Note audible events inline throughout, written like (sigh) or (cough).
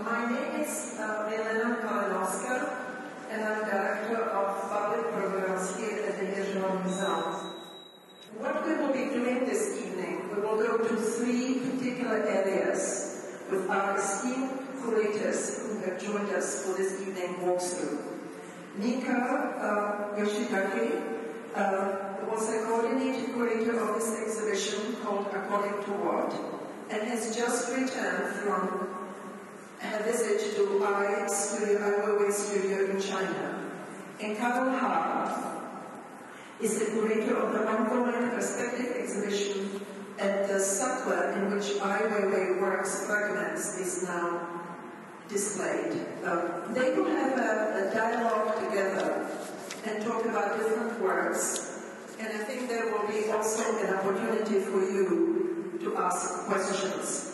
My name is uh, Milena Kalinovska, and I'm Director of Public Programs here at the Hirshhorn Museum. What we will be doing this evening, we will go to three particular areas with our esteemed curators who have joined us for this evening walkthrough. Mika uh, Yoshitake uh, was the coordinating curator of this exhibition called According to What, and has just returned from a visit to I Studio, Studio in China. And Carol Huh is the curator of the ongoing perspective exhibition at the Sackler in which Ai Weiwei works fragments is now displayed. Um, they will have a, a dialogue together and talk about different works. And I think there will be also an opportunity for you to ask questions.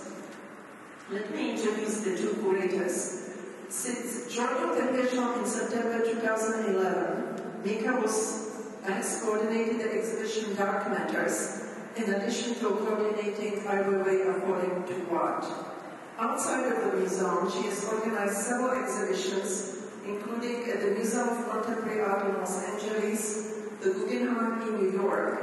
Let me introduce the two curators. Since joining the in September 2011, Mika was, has coordinated the exhibition Dark Matters, in addition to coordinating Ai Weiwei According to What. Outside of the museum, she has organized several exhibitions, including at the Museum of Contemporary Art in Los Angeles, the Guggenheim in New York,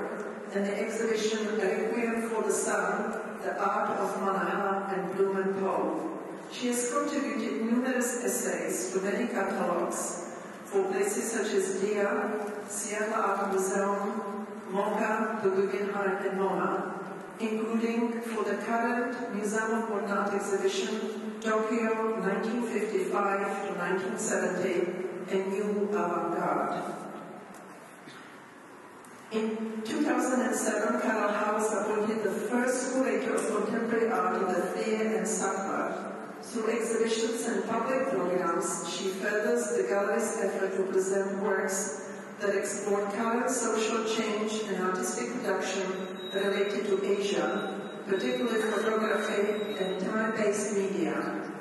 and the exhibition Requiem for the Sun, The Art of Mono-ha and Blum & Poe. She has contributed numerous essays to many catalogs for places such as DIA, Seattle Art Museum, MoCA, the Guggenheim, and MoMA, including for the current Museum of Modern Art exhibition, Tokyo 1955 to 1970, a new avant-garde. In 2007, Carol Huh was appointed the first curator of contemporary art in the Freer and Sackler. Through exhibitions and public programs, she furthers the gallery's effort to present works that explore current social change and artistic production related to Asia, particularly photography and time-based media.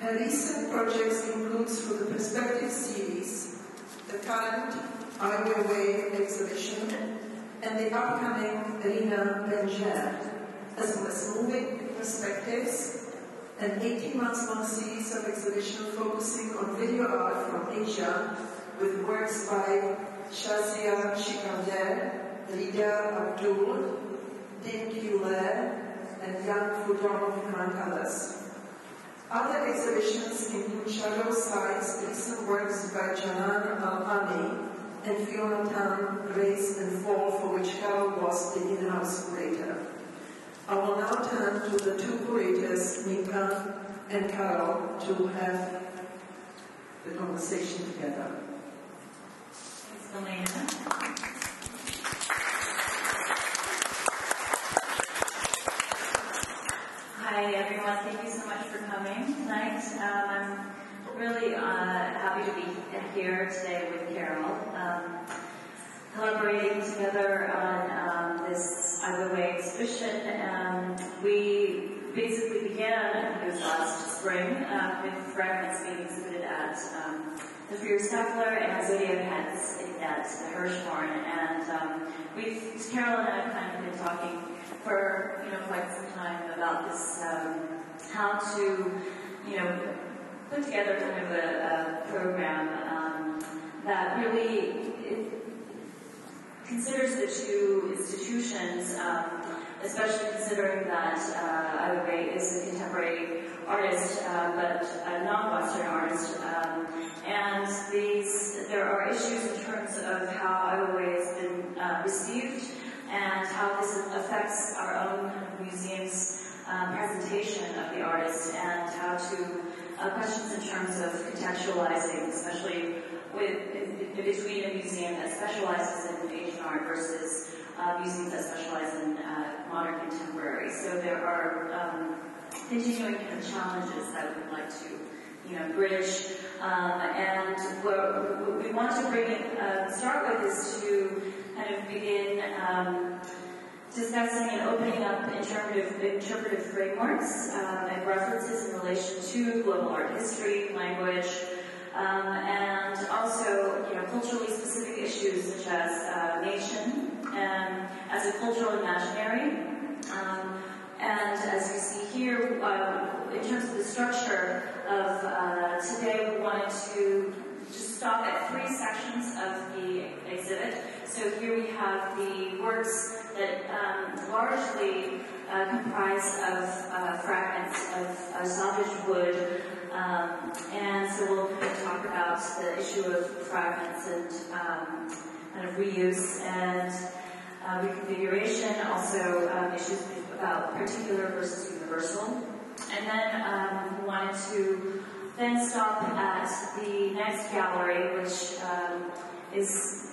Her recent projects include through the Perspective series, the current Ai Weiwei exhibition, and the upcoming Rina Banerjee, as well as moving perspectives, an 18 months long series of exhibition focusing on video art from Asia with works by Shahzia Sikander, Lida Abdul, Dinh Q. Lê, and Yang Fudong, among others. Other exhibitions include Shadow Sites, recent works by Jananne Al-Ani, and Fiona Tan, Grace and Fall, for which Carol was the in-house curator. I will now turn to the two curators, Mika and Carol, to have the conversation together. Thanks, Elena. Hi, everyone. Thank you so much for coming tonight. Um, really uh, happy to be here today with Carol, um, collaborating together on um, this Ai Weiwei exhibition. Um, we basically began, I think it was last spring, uh, with fragments being exhibited at um, the Freer Sackler and Zodiac Heads at the Hirshhorn. And um, we've, Carol and I have kind of been talking for you know quite some time about this, um, how to you know put together kind of a, a program um, that really considers the two institutions, um, especially considering that uh, Ai is a contemporary artist, uh, but a non-Western artist. Um, and these, there are issues in terms of how Ai has been uh, received and how this affects our own museum's um, presentation of the artist and how to uh, questions in terms of contextualizing, especially with in, in between a museum that specializes in Asian art versus uh, museums that specialize in uh, modern contemporary. So there are um, continuing kind of challenges that we would like to, you know, bridge. Um, and what we want to bring uh, start with is to kind of begin um, discussing and opening up interpretive, interpretive frameworks um, and references in relation to global art history, language, um, and also you know, culturally specific issues such as uh, nation and as a cultural imaginary. Um, and as you see here, uh, in terms of the structure of uh, today, we wanted to just stop at three sections of the exhibit. So here we have the works that um, largely uh, comprise of uh, fragments of uh, salvaged wood. Um, and so we'll kind of talk about the issue of fragments and um, kind of reuse and uh, reconfiguration, also um, issues about particular versus universal. And then um, we wanted to then stop at the next gallery, which um, is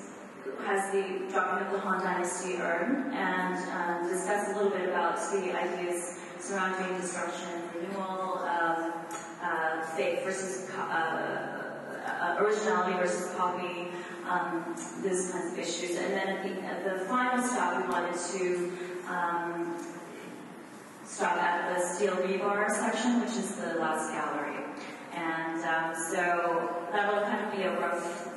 has the Document of the Han Dynasty urn, and um, discuss a little bit about the ideas surrounding destruction, renewal, um, uh, faith versus uh, uh, originality versus copy, um, those kinds of issues. And then at the, at the final stop, we wanted to um, stop at the steel rebar section, which is the last gallery. And um, so that will kind of be a rough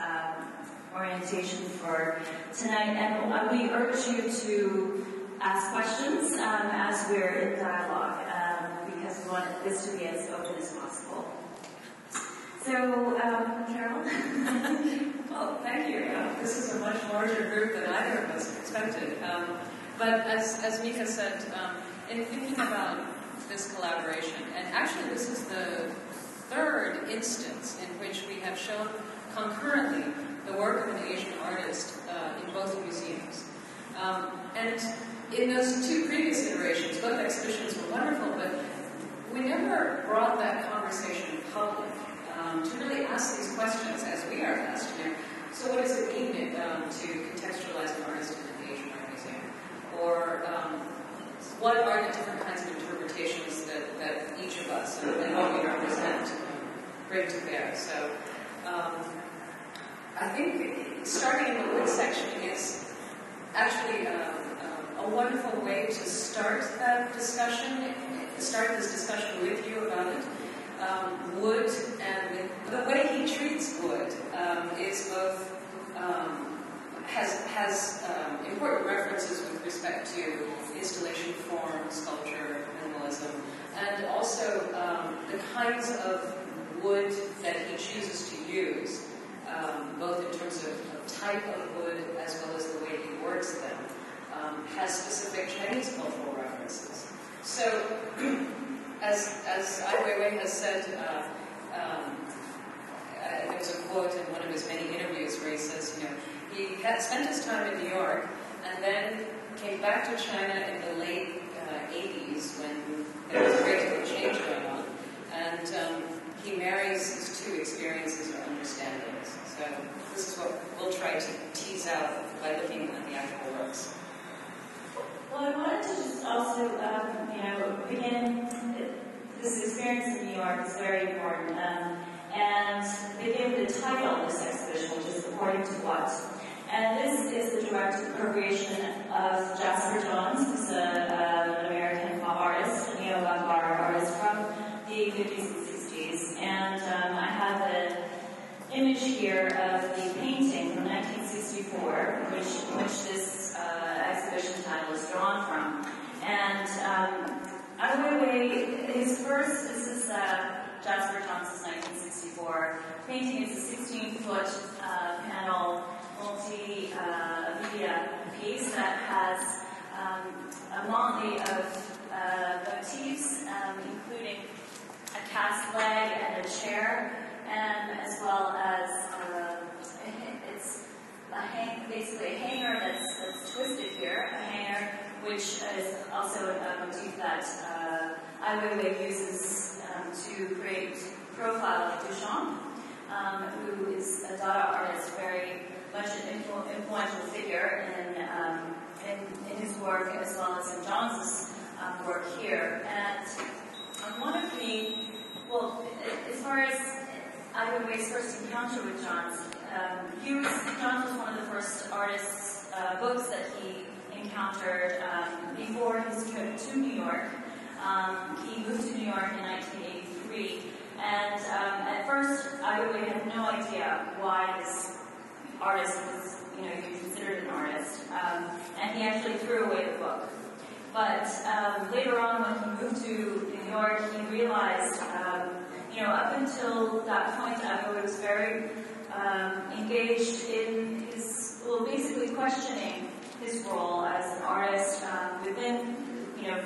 um, orientation for tonight. And we urge you to ask questions um, as we're in dialogue, um, because we want this to be as open as possible. So, um, Carol? (laughs) well, thank you. Uh, this is a much larger group than either of us expected. Um, but as, as Mika said, in thinking about this collaboration, and actually this is the third instance in which we have shown concurrently the work of an Asian artist uh, in both museums. Um, and in those two previous iterations, both exhibitions were wonderful, but we never brought that conversation public um, to really ask these questions as we are asked here. So what does it mean um, to contextualize an artist in an Asian art museum? Or um, what are the different kinds of interpretations that, that each of us and, and what we represent bring to bear? So um, I think starting in the wood section is actually um, a wonderful way to start that discussion, start this discussion with you about it um, wood and the way he treats wood um, is both um, has has um, important references with respect to installation form, sculpture, minimalism, and also um, the kinds of wood that he chooses to use, um, both in terms of, type of wood as well as the way he works them, has specific Chinese cultural references. So (clears throat) as, as Ai Weiwei has said, uh, um, uh, there was a quote in one of his many interviews where he says, you know, he had spent his time in New York and then came back to China in the late uh, 80s when there was a great deal of change going on. And um, he marries his two experiences or understandings. So this is what we'll try to tease out by looking at the actual works. Well, I wanted to just also, um, you know, begin this experience in New York is very important. Um, and they gave the title of this exhibition, which is According to What. And this is the direct appropriation of Jasper Johns, who's a, uh, an American artist, a neo-avant-garde artist from the 50s image here of the painting from 1964, which, which this exhibition title is drawn from. And um, Weiwei, his first, this is uh, Jasper Johns's 1964 painting. It's a 16-foot uh, panel multi-media uh, piece that has um, a motley of uh, motifs, um, including a cast leg and a chair, as well as uh, it's a hang, basically a hanger that's, that's twisted here, a hanger which is also a motif that uh, Ai Weiwei uses um, to create profile of Duchamp, um, who is a Dada artist, very much an influ- influential figure in, um, in, in, his work as well as in Johns' um, work here. And um, one of the, well, as far as Weiwei's first encounter with Johns, um, he was, Johns was one of the first artists' uh, books that he encountered um, before his trip to New York. Um, he moved to New York in 1983, and um, at first I really had no idea why this artist was, you know, considered an artist. Um, and he actually threw away the book. But um, later on, when he moved to New York, he realized, you know, up until that point, Abu was very um, engaged in his, well, basically questioning his role as an artist um, within, you know,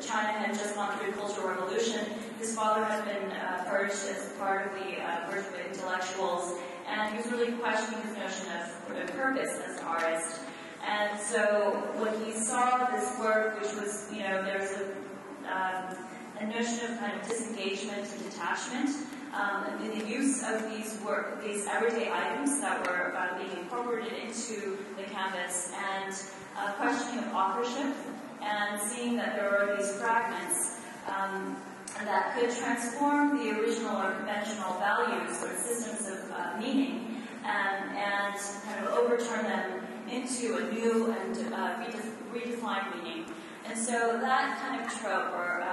China had just gone through a cultural revolution. His father had been uh, purged as part of the uh, purge of intellectuals, and he was really questioning his notion of, of purpose as an artist. And so when he saw this work, which was, you know, there's a, um, a notion of kind of disengagement and detachment, um, and the use of these work, these everyday items that were uh, being incorporated into the canvas, and uh, questioning of authorship, and seeing that there are these fragments um, that could transform the original or conventional values or systems of uh, meaning, and, and kind of overturn them into a new and uh, redefined meaning. And so that kind of trope or um,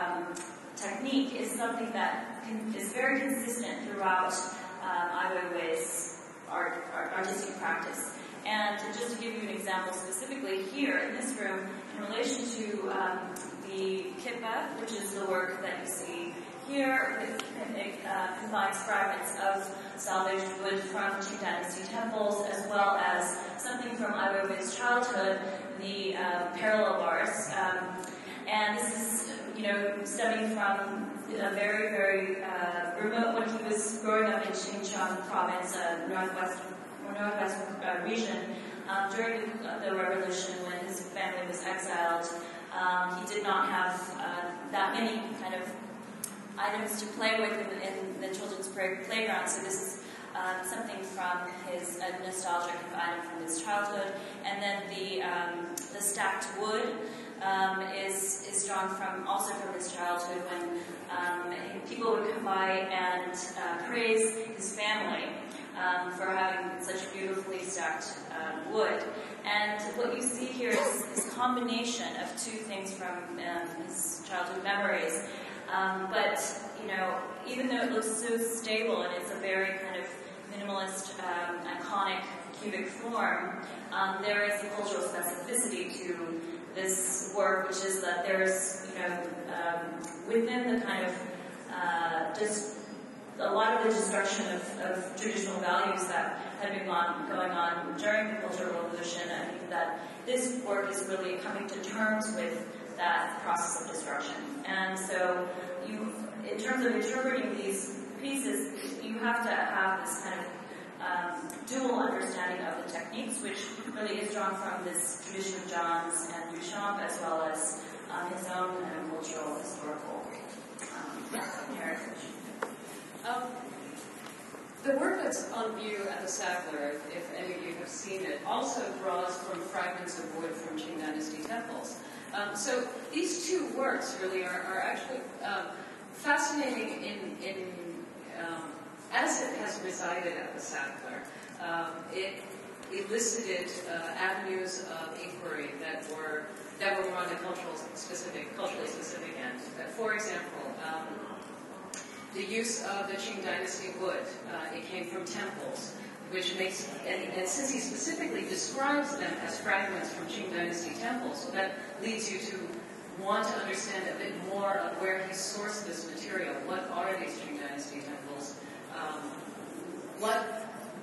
technique is something that can, is very consistent throughout um, Ai Weiwei's art, art, artistic practice. And just to give you an example specifically here in this room, in relation to um, the Kippe, which is the work that you see here, it, it uh, combines fragments of salvaged wood from Qing Dynasty temples, as well as something from Ai Weiwei's childhood, the uh, parallel bars. Um, and this is, you know, stemming from a very, very uh, remote, when he was growing up in Xinjiang province, uh, northwest, northwest uh, region, um, during the, the, revolution when his family was exiled. Um, he did not have uh, that many kind of items to play with in, in the children's playground. So this is um, something from his nostalgic item from his childhood, and then the um, the stacked wood um, is is drawn from also from his childhood when um, people would come by and uh, praise his family. Um, for having such beautifully stacked um, wood. And what you see here is this combination of two things from his childhood memories. Um, but, you know, even though it looks so stable and it's a very kind of minimalist, um, iconic cubic form, um, there is a cultural specificity to this work, which is that there's, you know, um, within the kind of uh, just a lot of the destruction of, of traditional values that had been on, going on during the Cultural Revolution, I think that this work is really coming to terms with that process of destruction. And so you, in terms of interpreting these pieces, you have to have this kind of um, dual understanding of the techniques, which really is drawn from this tradition of Johns and Duchamp, as well as um, his own cultural, historical um, heritage. Um, the work that's on view at the Sackler, if any of you have seen it, also draws from fragments of wood from Qing Dynasty temples. Um, so these two works really are, are actually um, fascinating in, in as it has resided at the Sackler. Um, it elicited uh, avenues of inquiry that were that were on the cultural specific, culturally specific end. For example, um, the use of the Qing Dynasty wood. Uh, it came from temples which makes, and, and, since he specifically describes them as fragments from Qing Dynasty temples, so that leads you to want to understand a bit more of where he sourced this material. What are these Qing Dynasty temples? What,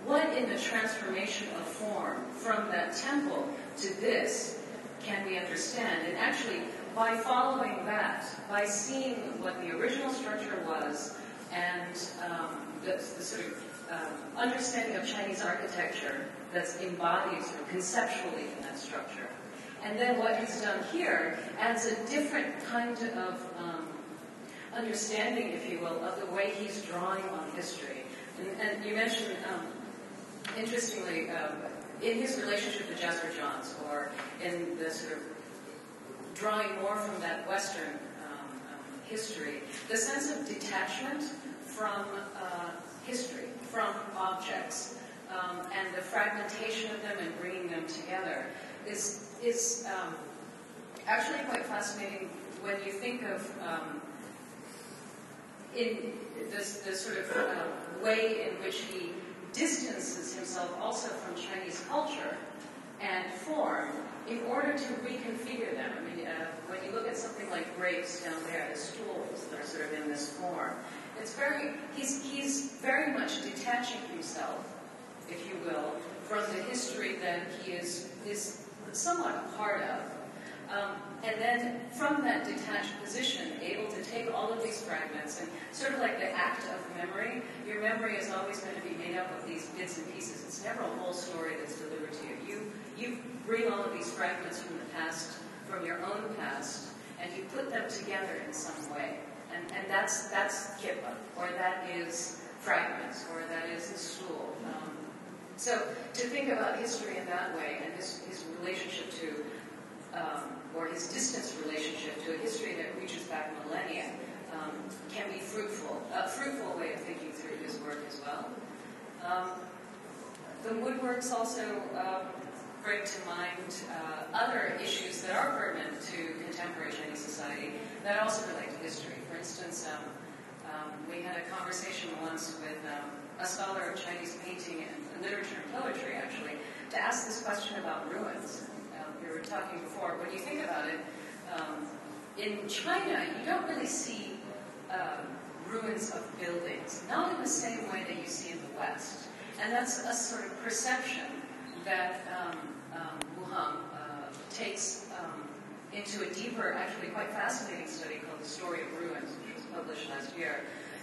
what in the transformation of form from that temple to this can we understand? And actually, by following that, by seeing what the original structure was, and um, the, the sort of um, understanding of Chinese architecture that's embodied sort of conceptually in that structure. And then what he's done here adds a different kind of um, understanding, if you will, of the way he's drawing on history. And, you mentioned, um, interestingly, um, in his relationship to Jasper Johns, or in the sort of drawing more from that Western um, um, history, the sense of detachment from uh, history from objects um, and the fragmentation of them and bringing them together is, is um, actually quite fascinating when you think of um, in this, sort of uh, way in which he distances himself also from Chinese culture and form in order to reconfigure them. I mean, uh, when you look at something like grapes down there, the stools that are sort of in this form, it's very, he's, he's very much detaching himself, if you will, from the history that he is, is somewhat a part of. Um, and then from that detached position, able to take all of these fragments and sort of like the act of memory, your memory is always going to be made up of these bits and pieces. It's never a whole story that's delivered to you. You, you bring all of these fragments from the past, from your own past, and you put them together in some way. And, and that's, that's Kippe, or that is fragments, or that is the stool. Um, so to think about history in that way and his, his relationship to, um, or his distance relationship to a history that reaches back millennia um, can be fruitful, a fruitful way of thinking through his work as well. Um, the woodworks also um, bring to mind uh, other issues that are pertinent to contemporary Chinese society that also relate to history. For instance, um, um, we had a conversation once with um, a scholar of Chinese painting and literature and poetry, actually, to ask this question about ruins. We were talking before. When you think about it, um, in China, you don't really see um, ruins of buildings, not in the same way that you see in the West. And that's a sort of perception that um, um, Wu Hung uh, takes um, into a deeper, actually quite fascinating study called The Story of Ruins, which was published last year,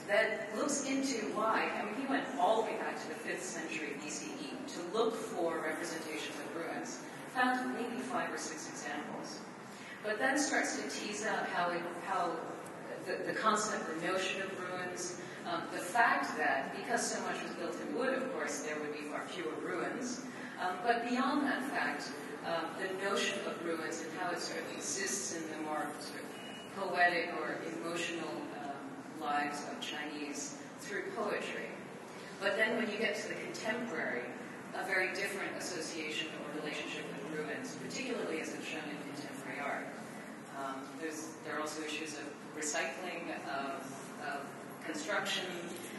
that looks into why, I mean, he went all the way back to the 5th century BCE to look for representations of ruins, found maybe five or six examples, but then starts to tease out how, it, how the, the concept, the notion of ruins, um, the fact that because so much was built in wood, of course, there would be far fewer ruins. Um, but beyond that fact, um, the notion of ruins and how it sort of exists in the more sort of poetic or emotional um, lives of Chinese through poetry. But then when you get to the contemporary, a very different association or relationship ruins, particularly as it's shown in contemporary art. Um, there are also issues of recycling, of, of construction.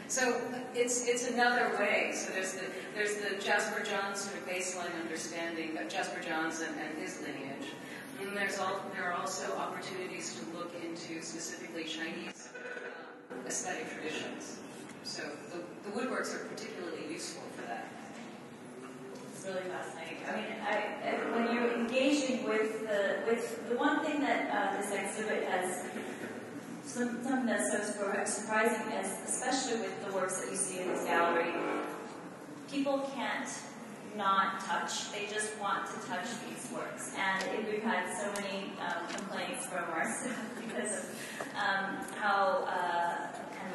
So it's it's another way. So there's the there's the Jasper Johns sort of baseline understanding of Jasper Johns and, and his lineage. And there's all there are also opportunities to look into specifically Chinese um, aesthetic traditions. So the, the woodworks are particularly useful for that. Really fascinating. I mean, I, I, when you're engaging with the with the one thing that uh, this exhibit has some, something that's so surprising is, especially with the works that you see in this gallery, people can't not touch. They just want to touch these works. And we've had so many um, complaints from our (laughs) staff because of um, how uh,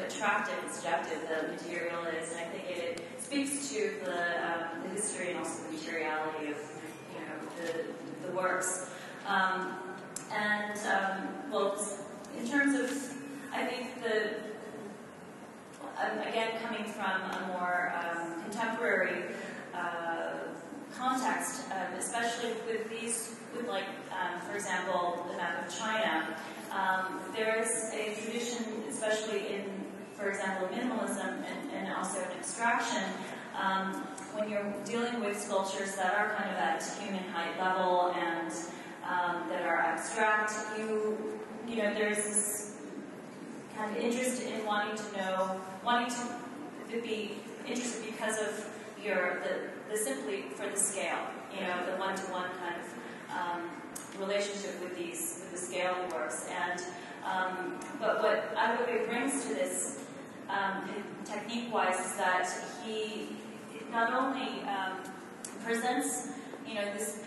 attractive and subjective the material is. And I think it, it speaks to the, um, the history and also the materiality of you know the, the works. Um, and um, well, in terms of, I think the, um, again, coming from a more um, contemporary uh, context, especially with these, with like, for example, the map of China, um, there is a tradition, especially in, for example, minimalism and, and also in abstraction, um, when you're dealing with sculptures that are kind of at human height level and um, that are abstract, you you know, there's this kind of interest in wanting to know, wanting to be interested because of your the, the simply for the scale, you know, the one-to-one kind of um, relationship with these with the scale works. And um, but what Adobe brings to this um, technique-wise is that he not only um, presents, you know, this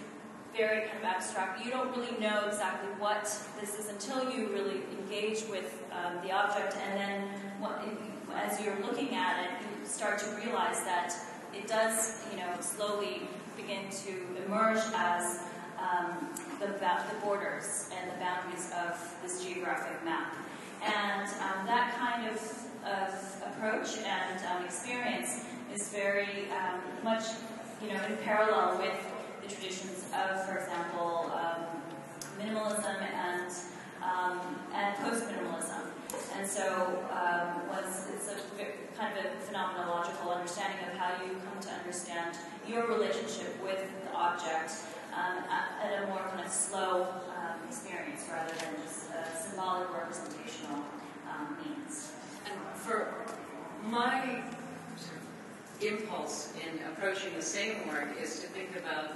very kind of abstract. You don't really know exactly what this is until you really engage with um, the object, and then what, as you're looking at it, you start to realize that it does, you know, slowly begin to emerge as um, the, the borders and the boundaries of this geographic map. And um, that kind of, of approach and um, experience is very um, much, you know, in parallel with the traditions of, for example, um, minimalism and um, and post-minimalism. And so um, it's a kind of a phenomenological understanding of how you come to understand your relationship with the object um, at, a more kind of slow experience rather than just a symbolic representational um, means. For my impulse in approaching the same work is to think about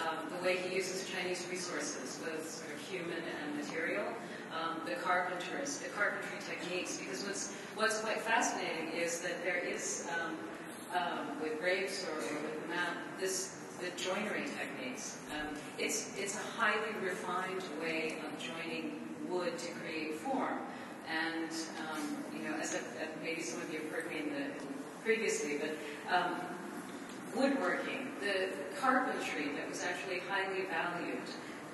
um, the way he uses Chinese resources, both sort of human and material, um, the carpenters, the carpentry techniques, because what's, what's quite fascinating is that there is, um, um with grapes or, or with map, this the joinery techniques. Um, it's, it's a highly refined way of joining wood to create form. And, um, know, as a, maybe some of you have heard me in the, previously, but um, woodworking, the carpentry that was actually highly valued,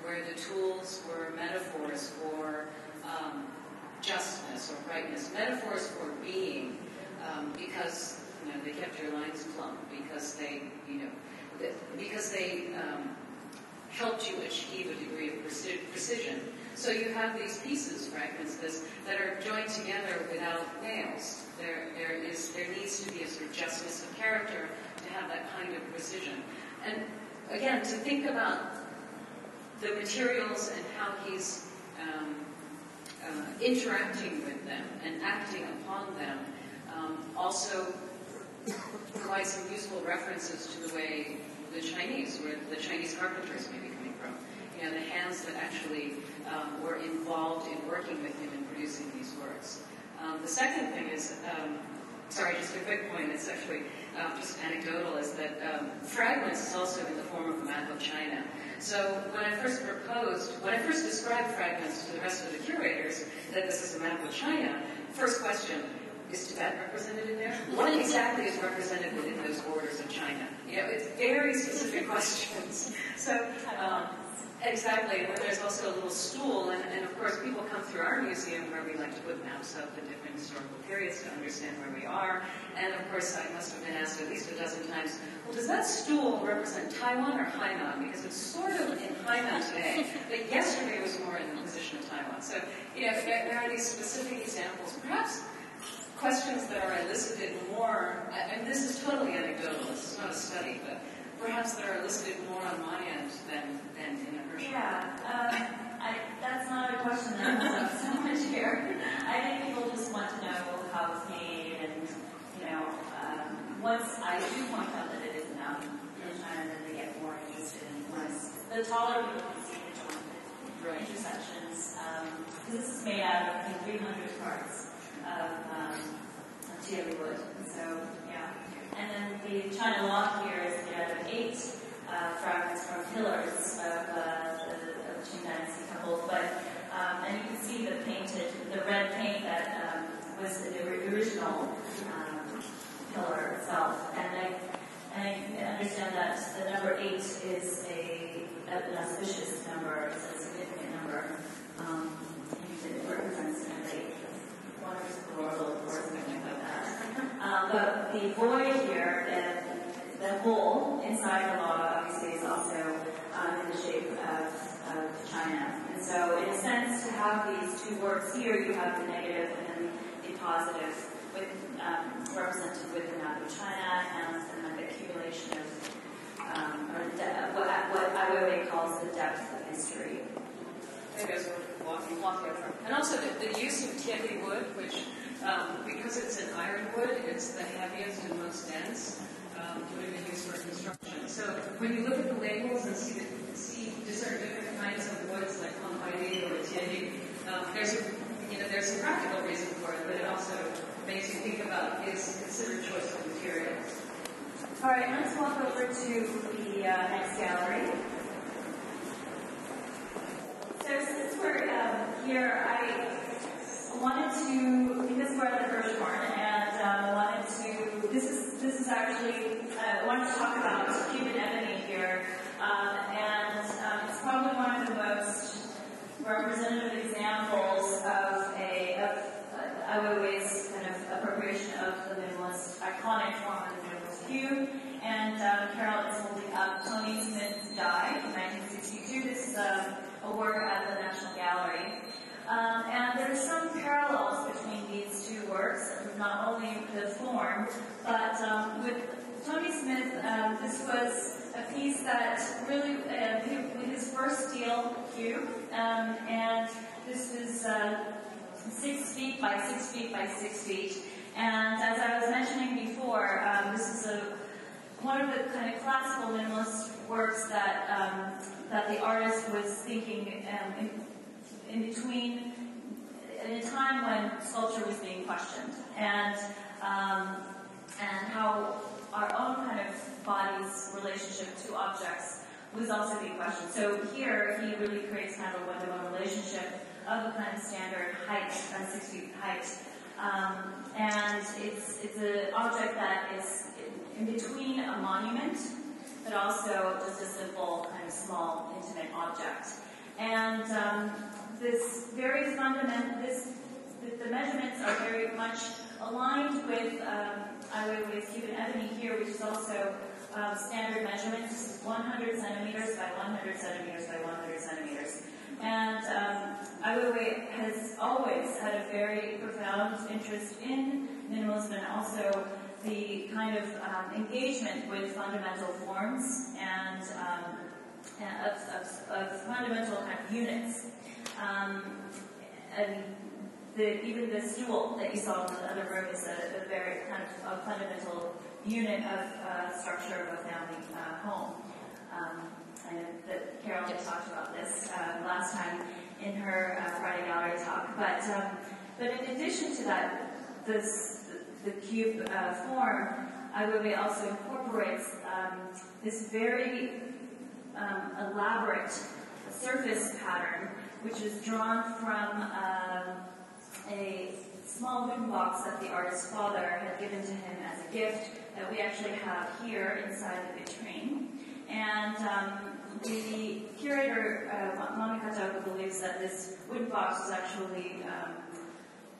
where the tools were metaphors for um, justness or brightness, metaphors for being, um, because you know they kept your lines plumb, because they you know because they um, helped you achieve a degree of precision. So you have these pieces, fragments, this, that are joined together without nails. There, there is, there needs to be a sort of justice of character to have that kind of precision. And again, to think about the materials and how he's um, uh, interacting with them and acting upon them um, also provides some useful references to the way the Chinese, where the Chinese carpenters may be coming from. You know, the hands that actually um, were involved in working with him in producing these works. Um, the second thing is, um, sorry, just a quick point, it's actually um, just anecdotal, is that um, fragments is also in the form of a map of China. So when I first proposed, when I first described fragments to the rest of the curators, that this is a map of China, first question, is Tibet represented in there? What exactly is represented within those borders of China? You know, it's very specific (laughs) questions. So, um, Exactly, and there's also a little stool, and, and, of course people come through our museum where we like to put maps of the different historical periods to understand where we are. And of course I must have been asked at least a dozen times, well does that stool represent Taiwan or Hainan? Because it's sort of in Hainan today, but yesterday it was more in the position of Taiwan. So, you know, there, are these specific examples, perhaps questions that are elicited more, and this is totally anecdotal, this is not a study, but perhaps that are elicited more on my end than, yeah, um, I, that's not a question that comes up so much here. I think people just want to know how it's made, and you know, um, once I do point out that it is enough in China, then they get more interested in once the taller people can see the intersections. Um, this is made out of 300 parts of um, wood, so yeah. And then the China Log here is made out of eight uh, fragments from pillars of uh, the, the Qing Dynasty temples. But um, and you can see the painted, the red paint that um, was the original um, pillar itself. And I, and I understand that the number eight is a, an auspicious number, it's a significant number. Um, it represents an eight, wonderful or something like that. Um, but the void here, the the hole inside the obviously is also um, in the shape of, of China. And so in a sense, to have these two works here, you have the negative and then the positive with, um, represented with the map of China and then the accumulation of um, or de- what, what Weiwei calls the depth of history. And also the, the use of tieli wood, which um, because it's an ironwood, it's the heaviest and most dense um, have been used for construction. So when you look at the labels and see, the, see discern different kinds of woods like Huanghai or Tiandi, um, there's a you know there's a practical reason for it, but it also makes you think about his considered choice of materials. All right, let's walk over to the uh, next gallery. So since we're um, here, I wanted to, because we're at the Hirshhorn, and um, wanted to, this is, this is actually, uh, I wanted to talk about Cuban ebony here, um, and um, it's probably one of the most representative examples of a, of uh, Weiwei's kind of appropriation of the minimalist, iconic form of the minimalist hue, and um, Carol is holding up Tony Smith's Die from 1962. This is um, a work at the National Gallery. Um, and there's some parallels between these two works. not only the form, but um, with Tony Smith, um, this was a piece that really, uh, his first steel cube, um, and this is uh, six feet by six feet by six feet. And as I was mentioning before, um, this is a one of the kind of classical minimalist works that um, that the artist was thinking in, in, between in a time when sculpture was being questioned and um, and how our own kind of body's relationship to objects was also being questioned. So here he really creates kind of a one-to-one relationship of a kind of standard height, uh, six feet height. Um, and it's, it's an object that is in between a monument, but also just a simple kind of small intimate object. And um, this very fundamental, this, the, the, measurements are very much aligned with um, Ai Weiwei's Cuban ebony here, which is also um, standard measurements. This is 100 centimeters by 100 centimeters by 100 centimeters. And um, Ai Weiwei has always had a very profound interest in minimalism and also the kind of um, engagement with fundamental forms and, um, of, of, of, fundamental kind of units. Um, and the, even the stool that you saw in the other room is a, a very kind of a fundamental unit of uh, structure of a family uh, home. Um, and that Carol had talked about this uh, last time in her uh, Friday Gallery talk. But um, but in addition to that, this the cube uh, form, Ai Weiwei also incorporates um, this very um, elaborate surface pattern, which is drawn from um, a small wooden box that the artist's father had given to him as a gift that we actually have here inside the vitrine. And um, the curator, uh, Monica Tauka, believes that this wooden box was actually um,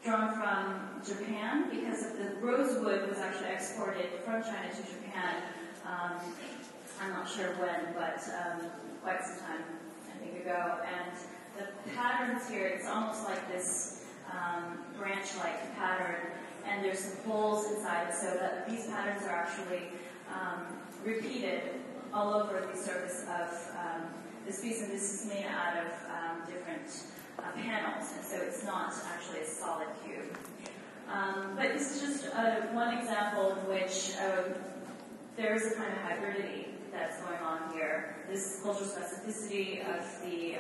drawn from Japan because the rosewood was actually exported from China to Japan. Um, I'm not sure when, but um, quite some time, I think, ago. And patterns here, it's almost like this um, branch-like pattern, and there's some holes inside so that these patterns are actually um, repeated all over the surface of um, this piece, and this is made out of um, different uh, panels, and so it's not actually a solid cube. Um, but this is just uh, one example in which um, there is a kind of hybridity that's going on here. This cultural specificity of the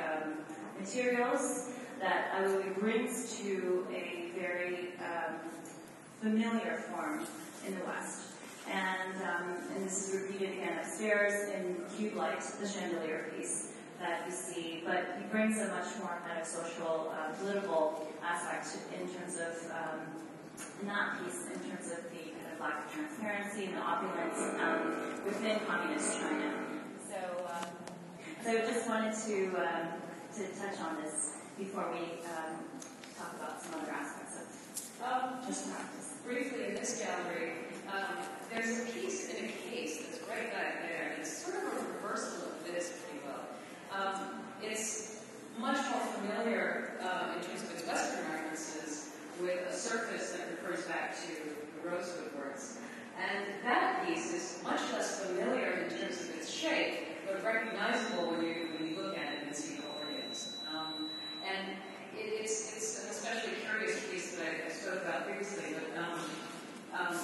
materials that Ai Weiwei brings to a very um, familiar form in the West. And, um, and this is repeated again upstairs in Cube Light, the chandelier piece that you see, but he brings a much more kind of social, uh, political aspect in terms of um, that piece, in terms of the kind of lack of transparency and the opulence um, within communist China. So, um, so I just wanted to um, to touch on this before we um, talk about some other aspects of um, just practice. Briefly, in this gallery, there's a piece in a case that's right back there. It's sort of a reversal of this um, it's much more familiar um, in terms of its Western references with a surface that refers back to the rosewood works. And that piece is much less familiar in terms of its shape, but recognizable when you, when you look at it and see the organs. Um, and it, it's, it's an especially curious piece that I, I spoke about previously, but um, um,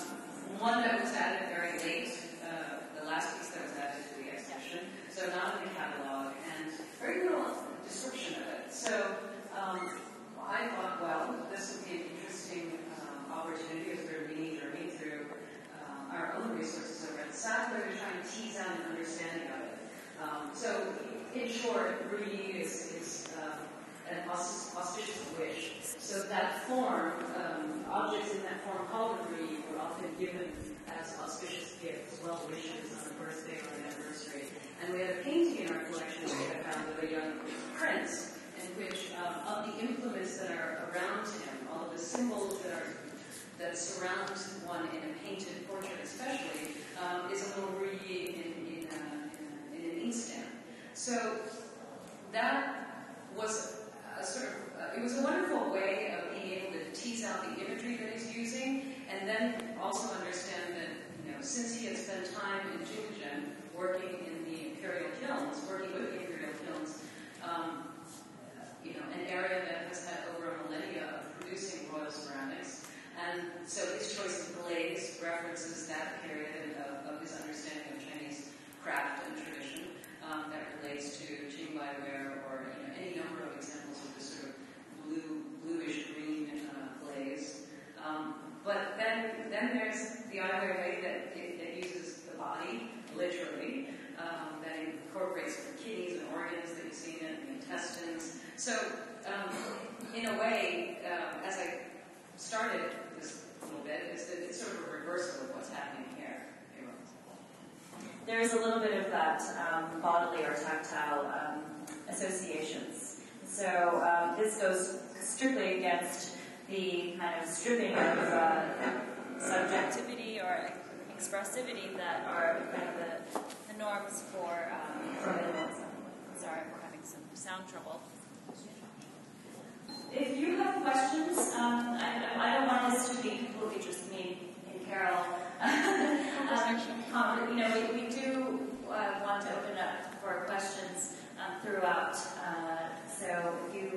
one that was added very late, uh, the last piece that was added to the exhibition, so not in the catalog, and very little description of it. So um, I thought, well, this would be an interesting um, opportunity as we're mini journey through uh, our own resources over at South, where we're trying to tease out an understanding of it. Um, so, in short, Ruyi is, is an auspicious wish. So that form, um, objects in that form called a Ruyi were often given as auspicious gifts, well wishes on a birthday or an anniversary. And we have a painting in our collection that we found of a young prince, in which um, of the implements that are around him, all of the symbols that are that surround one in a painted portrait, especially, um, is a little Ruyi in, in, uh, in, in, an inkstand. So that was a sort of, uh, it was a wonderful way of being able to tease out the imagery that he's using, and then also understand that, you know, since he had spent time in Jingdezhen working in the imperial kilns, working with the imperial kilns, um, you know, an area that has had over a millennia of producing royal ceramics, and so his choice of glaze references that period of, of his understanding of Chinese craft and tradition um, that relates to Qingbai ware or you know, any number of bluish green uh, glaze. Um, but then, then there's the other way that it, that uses the body literally, um, that incorporates the kidneys and organs that you see in the intestines. So, um, in a way, uh, as I started this little bit, it's, it's sort of a reversal of what's happening here. There is a little bit of that um, bodily or tactile um, associations. So um, this goes strictly against the kind of stripping of uh, subjectivity or expressivity that are kind of the, the norms for um, Sorry, we're having some sound trouble. If you have questions, um, I, I, don't want this to be completely just me and Carol. (laughs) um, you know, we, we do uh, want to open up for questions um, throughout. Uh, so you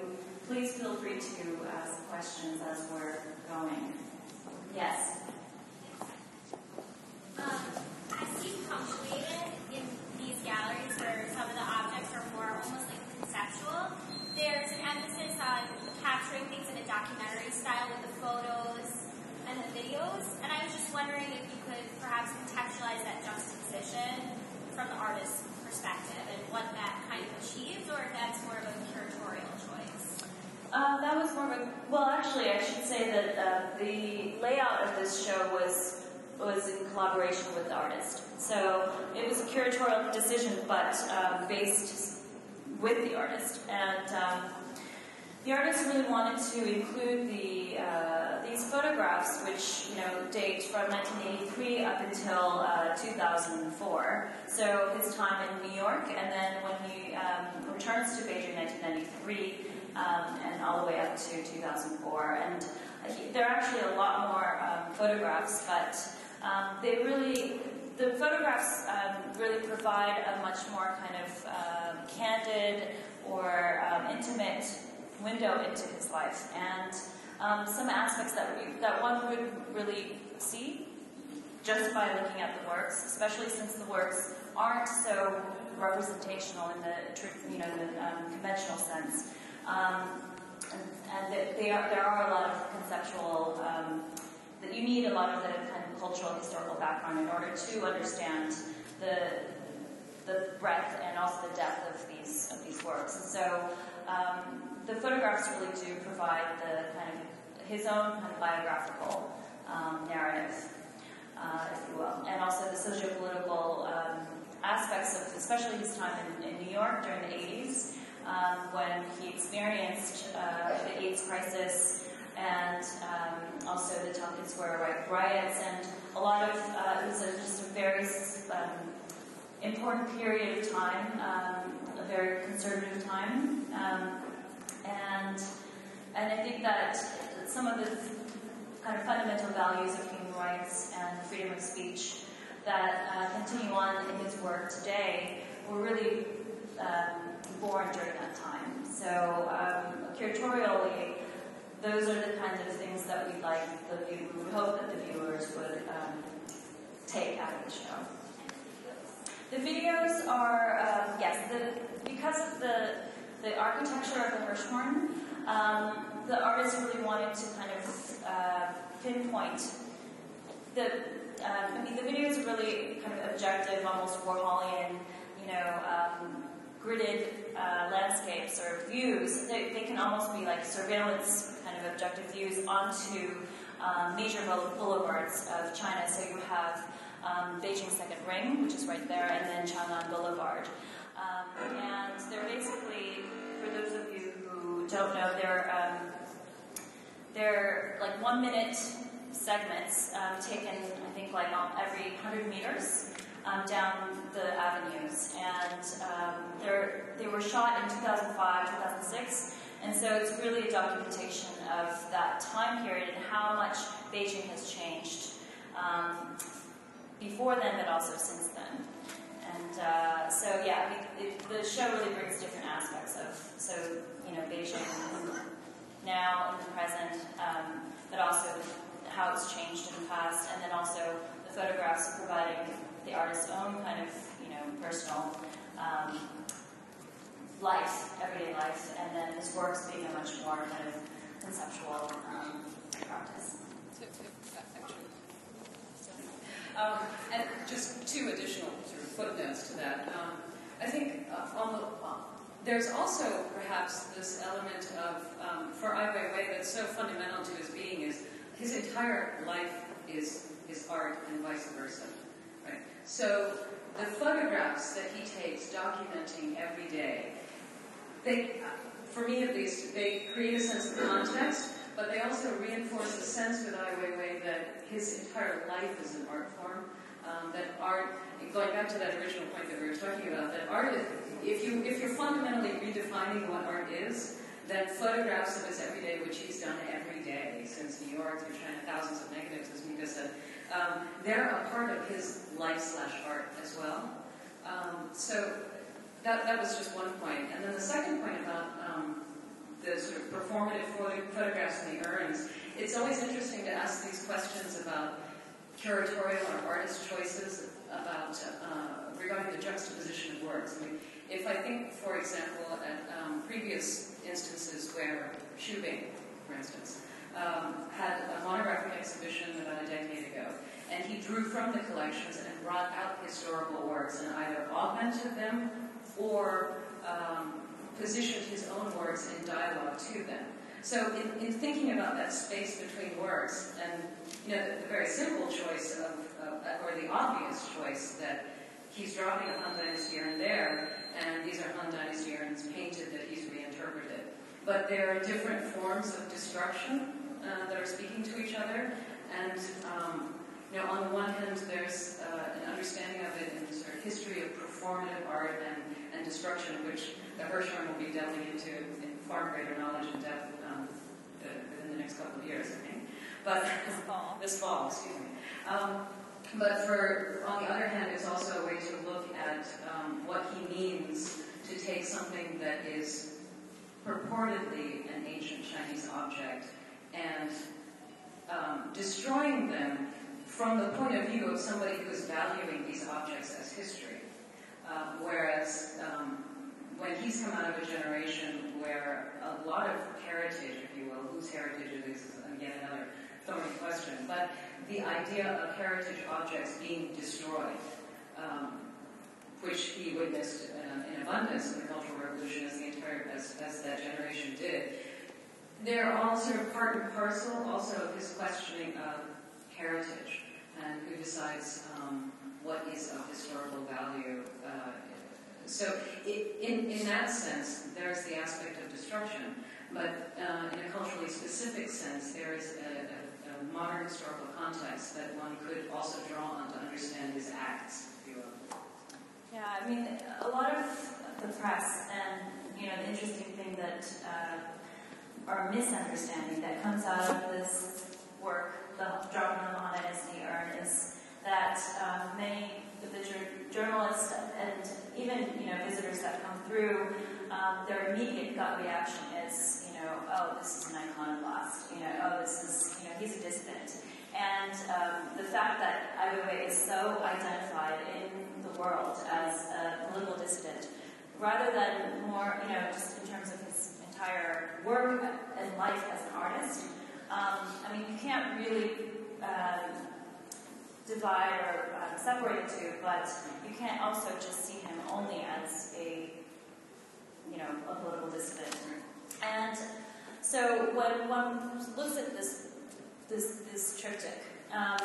please feel free to ask questions as we're going. Yes. Um, I see in these galleries where some of the objects are more almost like conceptual. There's an emphasis on capturing things in a documentary style with the photos and the videos. And I was just wondering if you could perhaps contextualize that juxtaposition from the artist's perspective and what that kind of achieves, or if that's more of a curatorial choice. Uh, that was more of a well. Actually, I should say that uh, the layout of this show was was in collaboration with the artist. So it was a curatorial decision, but um, based with the artist. And um, the artist really wanted to include the uh, these photographs, which you know date from 1983 up until uh, 2004. So his time in New York, and then when he um, returns to Beijing, in 1993, um, and all the way up to 2004. And he, there are actually a lot more um, photographs, but um, they really, the photographs um, really provide a much more kind of uh, candid or intimate window into his life, and um, some aspects that we, that one would really see just by looking at the works, especially since the works aren't so representational in the you know the um, conventional sense. Um, and, and they are, there are a lot of conceptual that you need a lot of the kind of cultural historical background in order to understand the the breadth and also the depth of these of these works. And so um, the photographs really do provide the kind of his own kind of biographical um, narrative, uh, if you will, and also the socio-political um, aspects of, especially his time in, in New York during the 80s, um, when he experienced uh, the AIDS crisis and um, also the Tompkins Square riots, and a lot of uh, it was a, just a very um, important period of time, um, a very conservative time, um, and and I think that some of the kind of fundamental values of human rights and freedom of speech that uh, continue on in his work today were really um, born during that time. So um, curatorially those are the kinds of things that we'd like the view, we would hope that the viewers would um, take out of the show. The videos are, um, yes, the, because of the, the architecture of the Hirshhorn, um, the artist really wanted to kind of uh, pinpoint the, um, I mean, the videos are really kind of objective, almost Warholian, you know, um, gridded uh, landscapes or views. They, they, can almost be like surveillance kind of objective views onto um, major boulevards of China. So you have um, Beijing Second Ring, which is right there, and then Chang'an Boulevard. Um, and they're basically, for those of you who don't know, they're um, they're like one minute segments um, taken, I think, like every 100 meters um, down the avenues. And um, they were shot in 2005, 2006, and so it's really a documentation of that time period and how much Beijing has changed um, before then, but also since then. and uh, so, yeah, it, the show really brings different aspects of, so, you know, Beijing now in the present, um, but also how it's changed in the past, and then also the photographs providing the artist's own kind of, you know, personal um, life, everyday life, and then his works being a much more kind of conceptual um, practice. Um, and just two additional sort of footnotes to that. Um, I think uh, on the, there's also perhaps this element of, um, for Ai Weiwei that's so fundamental to his being is his entire life is, is art and vice versa. Right? So the photographs that he takes documenting every day, they, for me at least, they create a sense of context, but they also reinforce the sense with Ai Weiwei that his entire life is an art form. Um, that art, going back to that original point that we were talking about, that art, if you if you're fundamentally redefining what art is, then photographs of his everyday, which he's done every day since New York through China, thousands of negatives, as Mika said, um, they're a part of his life slash art as well. Um, so that that was just one point. point, and then the second point about um, the sort of performative photographs in the urns, it's always interesting to ask these questions about curatorial or artist choices about uh, regarding the juxtaposition of works. I mean, if I think, for example, at um, previous instances where Xu Bing, for instance, um, had a monographic exhibition about a decade ago, and he drew from the collections and brought out historical works and either augmented them or um, positioned his own works in dialogue to them. So in, in, thinking about that space between works, and you know, the, the very simple choice of, or the obvious choice that he's dropping a Han Dynasty urn there, and these are Han Dynasty urns painted that he's reinterpreted. But there are different forms of destruction uh, that are speaking to each other, and um, you know, on the one hand, there's uh, an understanding of it in sort of history of performative art and, and destruction, which the Hirshhorn will be delving into in far greater knowledge and depth um, the, within the next couple of years, I think. But (laughs) this fall, this fall, excuse me. Um, but for, on the other hand, it's also a way to look at um, what he means to take something that is purportedly an ancient Chinese object and um, destroying them from the point of view of somebody who is valuing these objects as history. Uh, whereas um, when he's come out of a generation where a lot of heritage, if you will, whose heritage it is, is again another thorny question, but the idea of heritage objects being destroyed, um, which he witnessed uh, in abundance in the Cultural Revolution as the entire as, as that generation did. They're all sort of part and parcel also of his questioning of heritage and who decides um, what is of historical value uh, so it, in, in that sense, there's the aspect of destruction, but uh, in a culturally specific sense, there is a, a, modern historical context that one could also draw on to understand his acts. Yeah, I mean, a lot of the press and, you know, the interesting thing that, uh, or misunderstanding that comes out of this work, the dropping of the Han Dynasty urn, is that um, many of the journalists and even you know visitors that come through, um, their immediate gut reaction is, know, oh, this is an iconoclast. You know, oh, this is, you know, he's a dissident. And um, the fact that Ai Weiwei is so identified in the world as a political dissident, rather than more, you know, just in terms of his entire work and life as an artist, um, I mean, you can't really um, divide or um, separate the two, but you can't also just see him only as a, you know, a political dissident. And so when one looks at this, this, this triptych, um,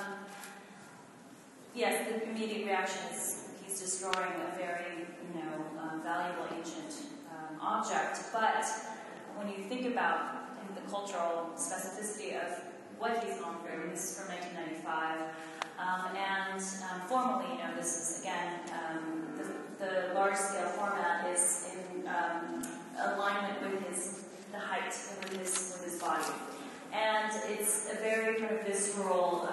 yes, the immediate reaction is he's destroying a very, you know, um, valuable ancient um, object. But when you think about the cultural specificity of what he's gone through, this is from 1995. Um, and um, formally, you know, this is again um, the, the large scale format is in alignment with his the height and with his with his body, and it's a very kind of visceral.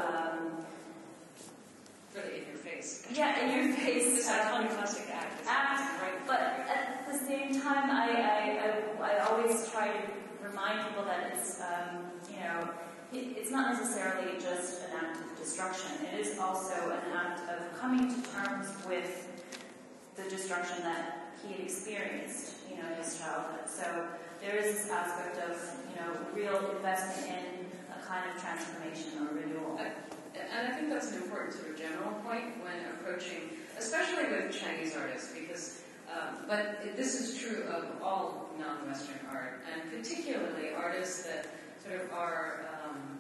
really in your face. Yeah, in your face. This iconoclastic act. act, right. But at the same time, I, I, I, I always try to remind people that it's, um, you know, it, it's not necessarily just an act of destruction. It is also an act of coming to terms with the destruction that he had experienced, you know, in his childhood. So there is this aspect of, you know, real investment in a kind of transformation or renewal. And I think that's an important sort of general point when approaching, especially with Chinese artists, because, um, but this is true of all non-Western art, and particularly artists that sort of are um,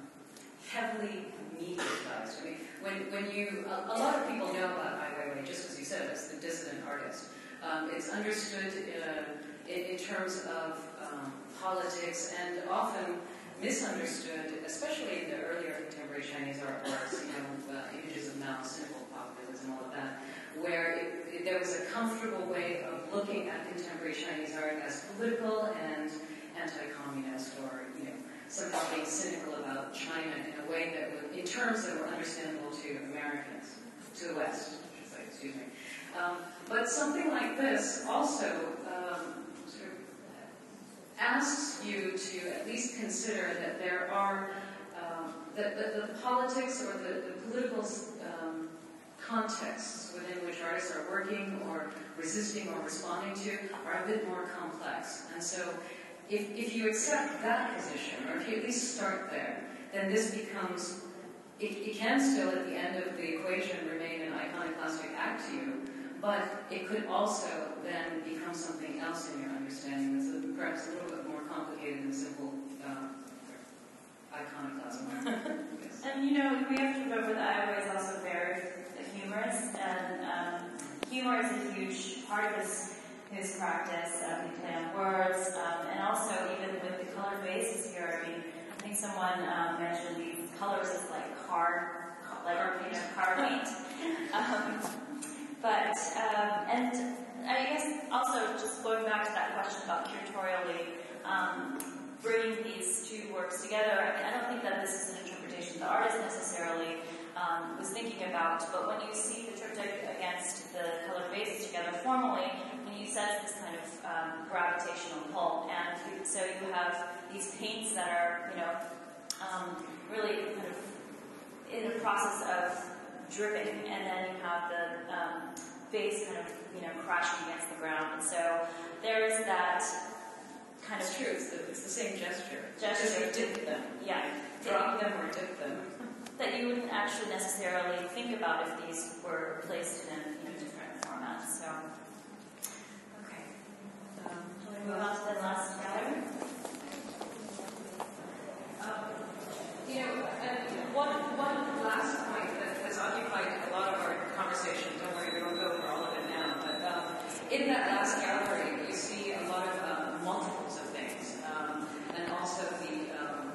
heavily mediatized. I mean, when, when you, a, a, lot of people know about Ai Weiwei, just as you said, as the dissident artist. Um, it's understood uh, in, in, terms of um, politics and often misunderstood, especially in the earlier contemporary Chinese art works, you know, uh, images of Mao, cynical populism, all of that, where it, it, there was a comfortable way of looking at contemporary Chinese art as political and anti-communist or, you know, somehow being cynical about China in a way that would, in terms that were understandable to Americans, to the West, excuse me. Um, but something like this also um, sort of asks you to at least consider that there are um, that the, the, politics or the, the political um, contexts within which artists are working or resisting or responding to are a bit more complex. And so if, if you accept that position, or if you at least start there, then this becomes, it, it can still at the end of the equation remain an iconoclastic act to you, but it could also then become something else in your understanding that's perhaps a little bit more complicated than simple uh, iconoclasm. (laughs) yes. And you know, we have to remember that Weiwei is also very humorous, and um, humor is a huge part of his his practice. Um, he play on words, um, and also even with the colored bases here. I mean, I think someone um, mentioned these colors as like car, like you know, car paint. (laughs) But um, and I guess also just going back to that question about curatorially um, bringing these two works together. I mean, I don't think that this is an interpretation the artist necessarily um, was thinking about, but when you see the triptych against the colored bases together formally, when you sense this kind of um, gravitational pull, and you, so you have these paints that are, you know, um, really kind of in the process of dripping, and then you have the um, vase kind of, you know, crashing against the ground. And so there's that kind it's of true. It's the, it's the same gesture. Gesture. Just dip them. Yeah. Drop them or dip them. That you wouldn't actually necessarily think about if these were placed in you know, different formats. So, okay. Um, shall we move on to the last gallery? Um, you know, and one, one last point that has occupied a lot of our conversation, don't worry, we won't go over all of it now, but um, in that last gallery, you see a lot of uh, multiples of things, um, and also the, um,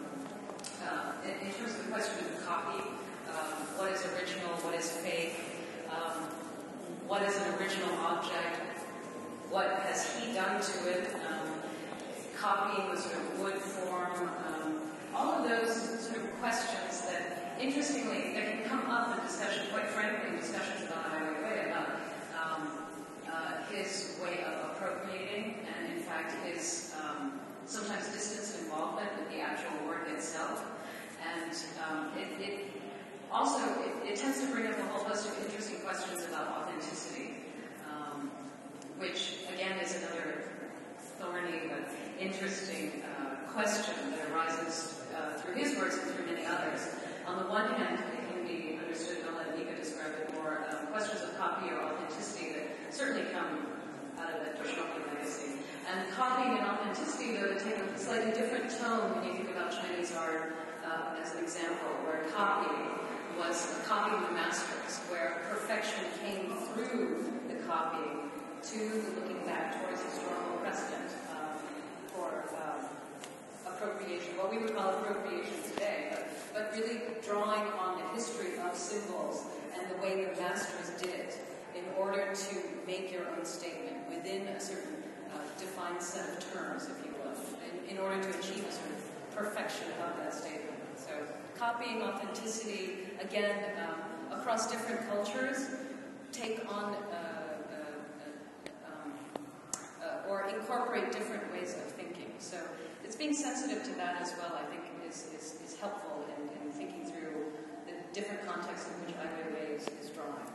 uh, in, terms of the question of copy, um, what is original, what is fake, um, what is an original object, what has he done to it, copying the sort of wood form, all of those sort of questions interestingly, that can come up in discussion, quite frankly, discussions about Ai Weiwei, about um, uh, his way of appropriating, and in fact his um, sometimes distance involvement with the actual work itself. And um, it, it, also, it, it, tends to bring up a whole host of interesting questions about authenticity, um, which, again, is another thorny but interesting uh, question that arises uh, through his works and through many others. On the one hand, it can be understood, and I'll let Mika describe it more, um, questions of copy or authenticity that certainly come out of the Dostoevsky legacy. And copying and authenticity, though, take a slightly different tone when you think about Chinese art uh, as an example, where copying was copying the masters, where perfection came through the copying to looking back towards historical precedent um, for um, appropriation, what we would call appropriation today, but, really drawing on the history of symbols and the way the masters did it in order to make your own statement within a certain uh, defined set of terms, if you will, in, in order to achieve a sort of perfection of that statement. So copying authenticity, again, um, across different cultures, take on uh, uh, uh, um, uh, or incorporate different ways of thinking. So it's being sensitive to that as well, I think, is, is, is helpful in, in thinking through the different contexts in which Weiwei is, is drawing.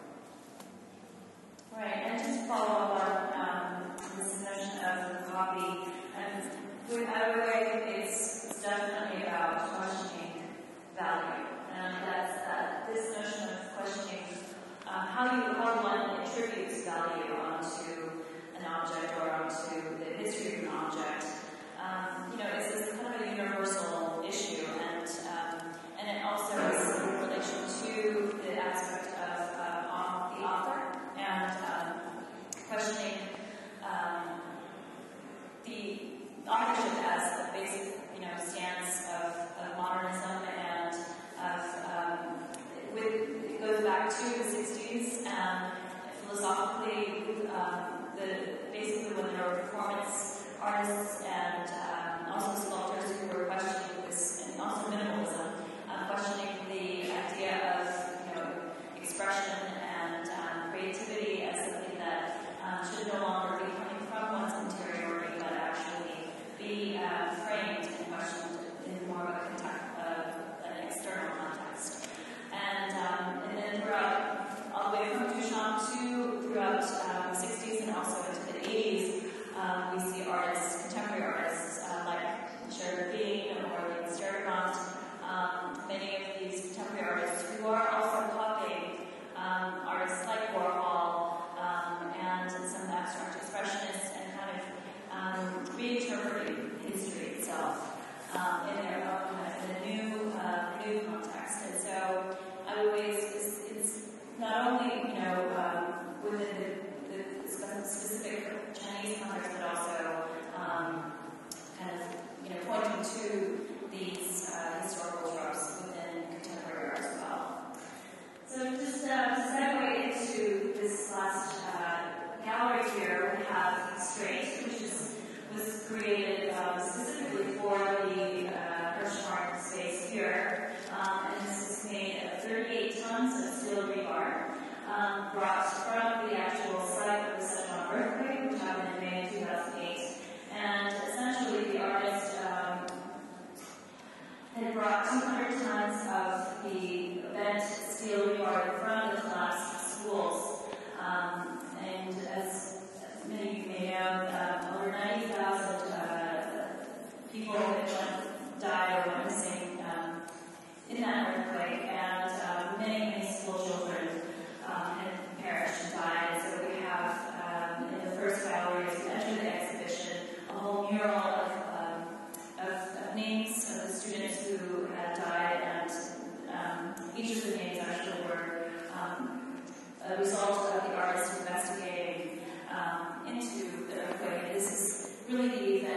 Right, and just follow up on um, this notion of the copy. And with Weiwei, it's, it's definitely about questioning value. And that's that this notion of questioning um, how you how one attributes value onto an object or onto the history of an object. Um, you know, it's, it's kind of a universal issue, and um, and it also is in relation to the aspect of uh, the author and um, questioning um, the authorship as a basic, you know, stance of, of modernism and of um, with, it goes back to the 60s and philosophically the basically when there were performance artists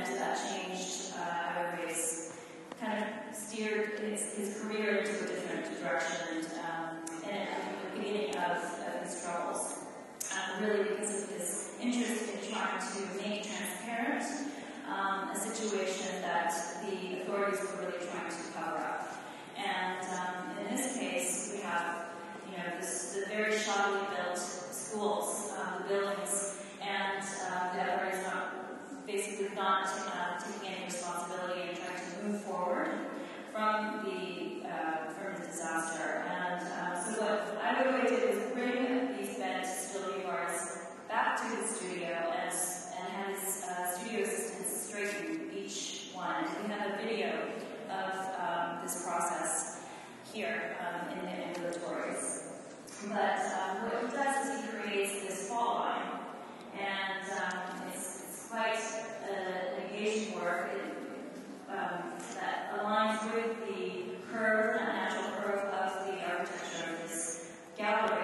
that changed uh, Everybody's kind of steered his, his career into a different direction and, um, and at the beginning of, of his troubles. Um, really because of his interest in trying to make transparent um, a situation that the authorities were really trying to cover up. And um, in this case, we have, you know, this, the very shoddily built schools, um, the buildings, and uh, the authorities not basically not uh, taking any responsibility and trying to move forward from the uh, from the disaster. And uh, so what I would did was bring these bent steel bars back to his studio and, and have his uh, studio assistants straighten each one. We have a video of um, this process here um, in the ambulatories. But um, what he does is he creates this fall line the Quite uh, litigation work um, that aligns with the curve, the natural curve of the architecture of this gallery.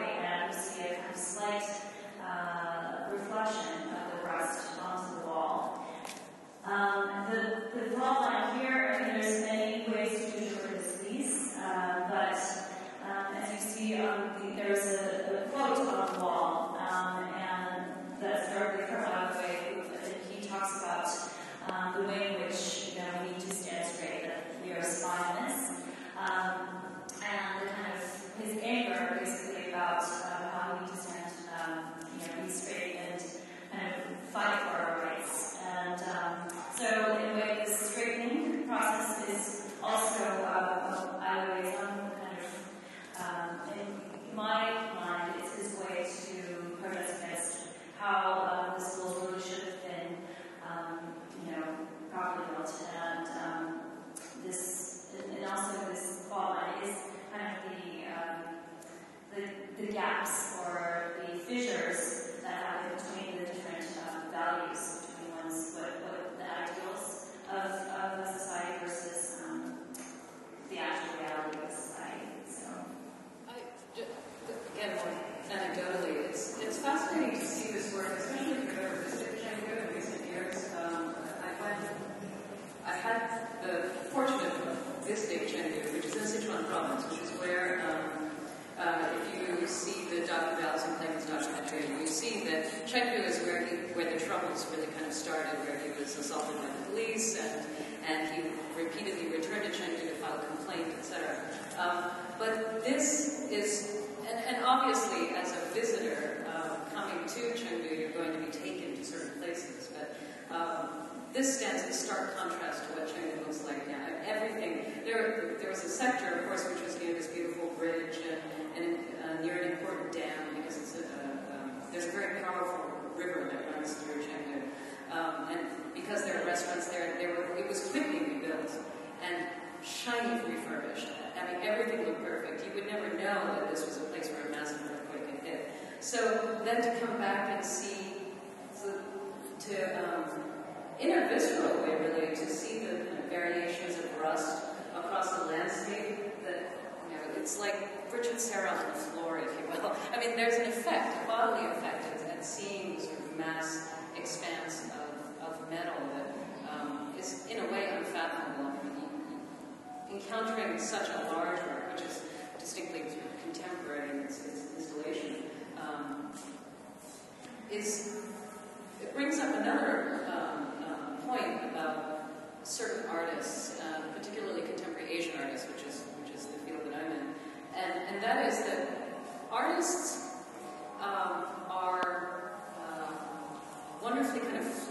Gaps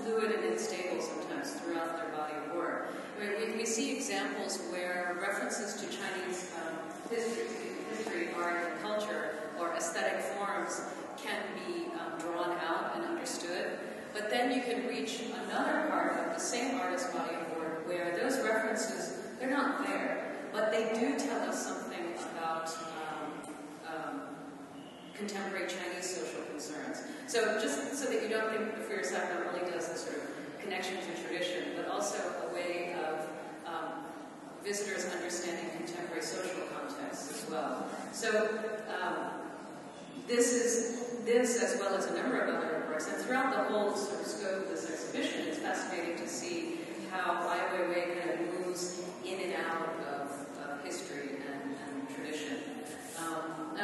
fluid and unstable sometimes throughout their body of work. I mean, we, we see examples where references to Chinese um, history, history, art, and culture, or aesthetic forms can be um, drawn out and understood. But then you can reach another part of the same artist's body of work where those references, they're not there, but they do tell us something contemporary Chinese social concerns. So just so that you don't think the Freer Sackler only does this sort of connection to tradition, but also a way of um, visitors understanding contemporary social contexts as well. So um, this is this, as well as a number of other works, and throughout the whole sort of scope of this exhibition, it's fascinating to see how Ai Weiwei kind of moves in and out of, of history and, and tradition. Um,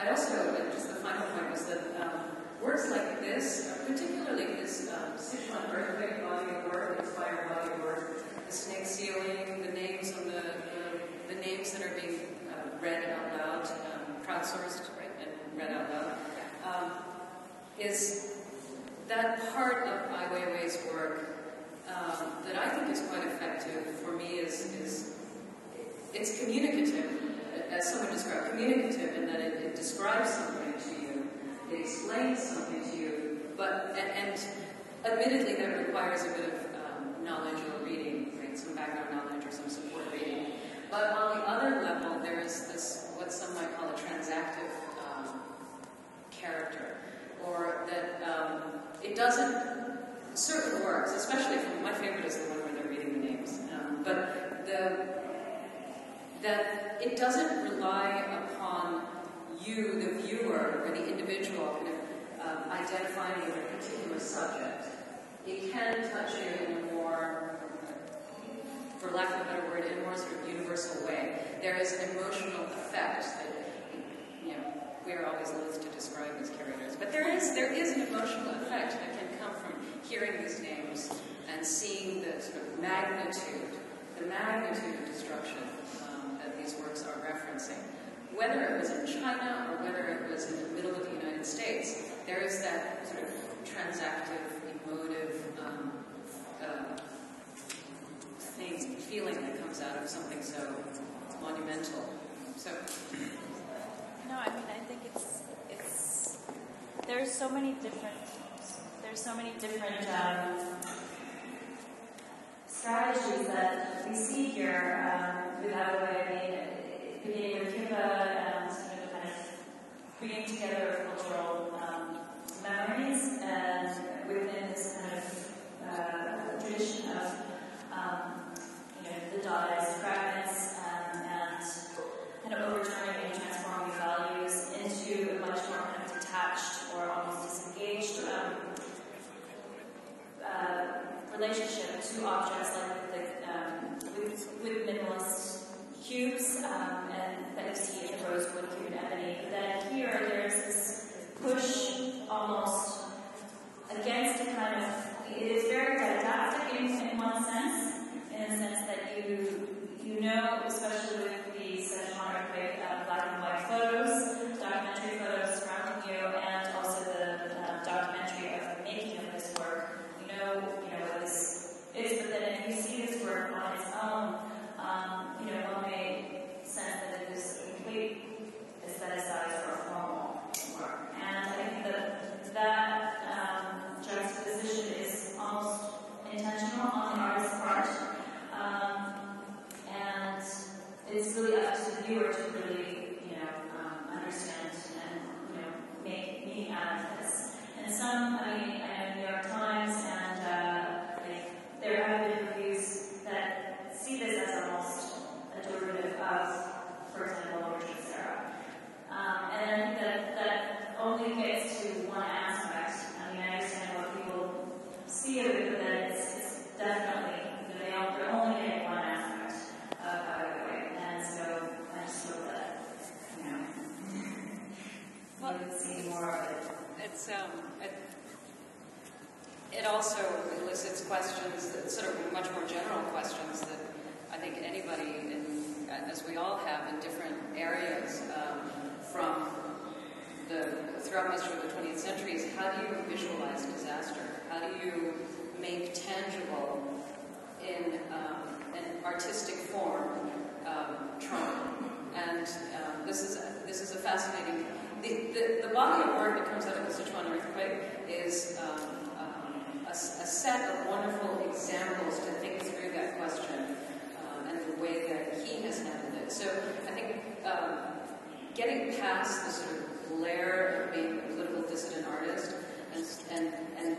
I also, just the final point was that um, works like this, particularly this um, Sichuan earthquake body of work, inspired body of work, the snake ceiling, the names on the, the, the names that are being uh, read out loud, um, crowdsourced, right, and read out loud um, is that part of Ai Weiwei's work um, that I think is quite effective for me is, is it's communicative, as someone described, communicative in that it, it, describes something to you, it explains something to you, but and, and admittedly that requires a bit of um, knowledge or reading, right, some background knowledge or some support reading. But on the other level, there is this what some might call a transactive character, or that um, it doesn't, certain works, especially from, my favorite is the one where they're reading the names, um, but the, that it doesn't rely upon you, the viewer, or the individual, kind of um, identifying with a particular subject. It can touch you in a more, for lack of a better word, in a more sort of universal way. There is an emotional effect that you know we are always loath to describe as curators. But there is, there is an emotional effect that can come from hearing these names and seeing the sort of magnitude, the magnitude of destruction um, that these works are referencing. Whether it was in China or whether it was in the middle of the United States, there is that sort of transactive, emotive um, uh, thing, feeling that comes out of something so monumental. So. No, I mean, I think it's it's there's so many different there's so many different um, strategies that we see here um, with Abu I mean, beginning with Kippe and kind of bringing together cultural um, memories and within this kind of uh, tradition of um, you know the Dadaist fragments um, and kind of overturning and transforming values into a much more kind of detached or almost disengaged um, uh, relationship to objects like the, um, with, with minimalist cubes um, and that you see in the rosewood cube and ebony. But then here there's this push almost against a kind of it is very didactic in, in one sense, in the sense that you you know, especially with the Sichuan earthquake, uh, black and white photos, um, understand and, you know, make meaning out of this. And some, I mean, I know New York Times and, uh, like, there have been reviews that see this as almost a derivative of, for example, Richard Serra. Um, and that that only gets to one aspect. I mean, I understand what people see of it, but then it's, it's definitely, they all, they're only getting one aspect of how it went. And so I just hope that, you know, Well- you would see more of it. It's um, it, it also elicits questions that sort of much more general questions that I think anybody, in, as we all have in different areas, um, from the throughout most of the 20th century, is how do you visualize disaster? How do you make tangible in um, an artistic form um, trauma? And um, this is a, this is a fascinating. The, the, the body of work that comes out of the Sichuan earthquake is um, um, a, a set of wonderful examples to think through that question um, and the way that he has handled it. So I think um, getting past the sort of glare of being a political dissident artist and, and, and,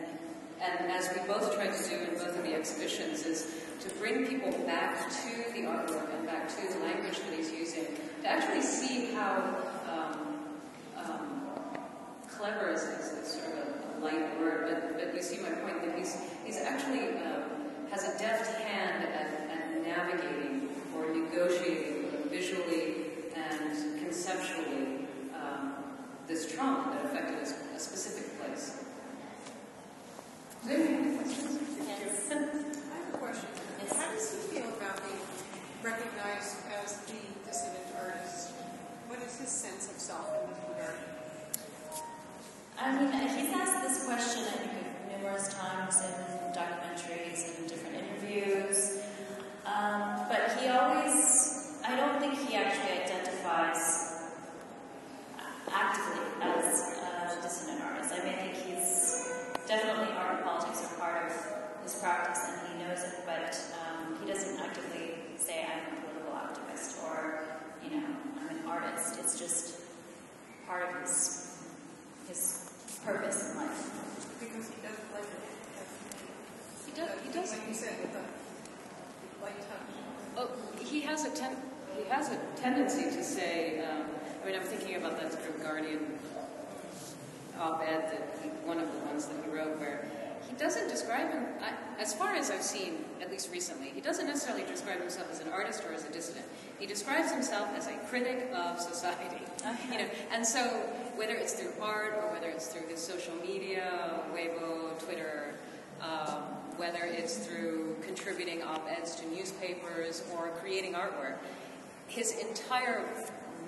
and as we both try to do in both of the exhibitions is to bring people back to the artwork and back to the language that he's using to actually see how clever is, is, is sort of a, a light word, but, but you see my point that he's, he's actually um, has a deft hand at, at navigating or negotiating visually and conceptually um, this trauma that affected a specific place. Do you have any questions? Yes. I have a question. Yes. How does he feel about being recognized as the dissident artist? What is his sense of self in this regard? I mean, he's asked this question, I think, numerous times in documentaries and different interviews. Um, but he always, I don't think he actually identifies actively as a dissident artist. I mean, I think he's definitely art and politics are part of his practice and he knows it, but um, he doesn't actively say, I'm a political activist or, you know, I'm an artist. It's just part of his his purpose in life. Because he doesn't like it. He does. He does. Like you said, with the light touch. Oh, he has a ten, he has a tendency to say. Um, I mean, I'm thinking about that sort of Guardian op-ed that he, one of the ones that he wrote, where he doesn't describe him. I, as far as I've seen, at least recently, he doesn't necessarily describe himself as an artist or as a dissident. He describes himself as a critic of society. You know, and so whether it's through art or whether it's through his social media, Weibo, Twitter, um, whether it's through contributing op-eds to newspapers or creating artwork, his entire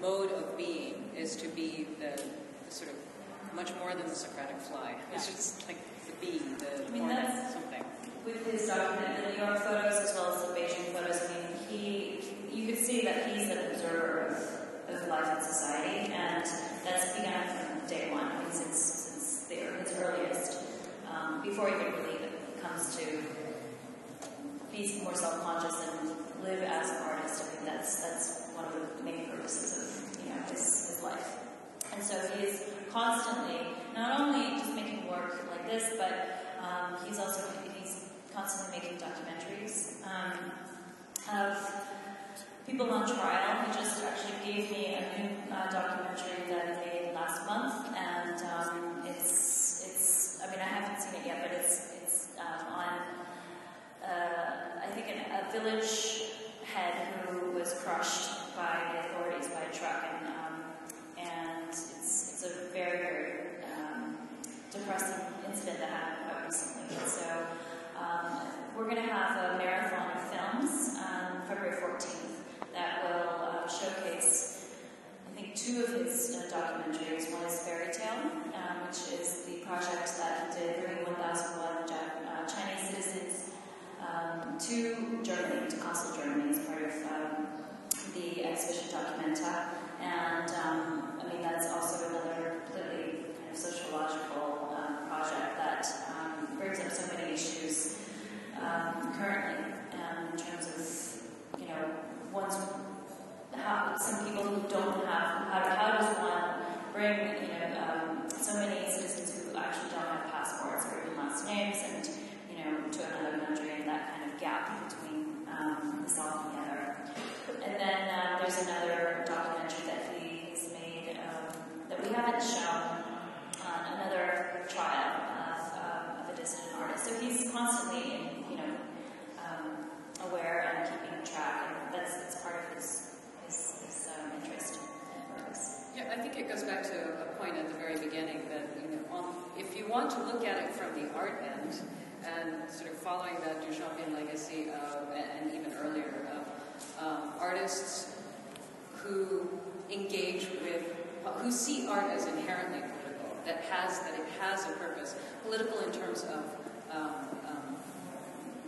mode of being is to be the, the sort of much more than the Socratic fly. (laughs) It's Yeah. just like the bee, the I mean, hornet, something. With his document, the New York photos as well as the Beijing photos, I mean, he, you could see that he's an observer of, of life in society, and that's begun from day one, I mean, since, since the, his earliest, um, before he even really comes to be more self-conscious and live as an artist. I think that's that's one of the main purposes of you know his, his life. And so he is constantly not only just making work like this, but um, he's also he's constantly making documentaries um, of people on trial. He just actually gave me a new uh, documentary that he made last month, and um, it's it's. I mean, I haven't seen it yet, but it's it's um, on. Uh, I think an, a village head who was crushed by the authorities by a truck, and um, and it's it's a very very um, depressing incident that happened quite recently. So um, we're going to have a marathon of films um, February 14th that will uh, showcase, I think, two of his uh, documentaries. One is Fairy Tale, um, which is the project that he did bringing 1,001 uh, Chinese citizens um, to Germany, to Kassel, Germany, as part of um, the exhibition Documenta. And um, I mean, that's also another completely kind of sociological um, project that um, brings up so many issues um, currently in terms of, you know, one's how some people who don't have how, how does one bring you know so many citizens who actually don't have passports or even last names and you know to another gap between um, south and the other. And then uh, there's another documentary that he has made um, that we haven't shown on another trial of, um, of a dissident artist. So he's constantly you know um, aware and keeping track, and that's, that's part of his, his, his um, interest. Yeah, I think it goes back to a point at the very beginning that you know, if you want to look at it from the art end and sort of following that Duchampian legacy of, and even earlier of um, artists who engage with, who see art as inherently political, that has that it has a purpose, political in terms of um, um,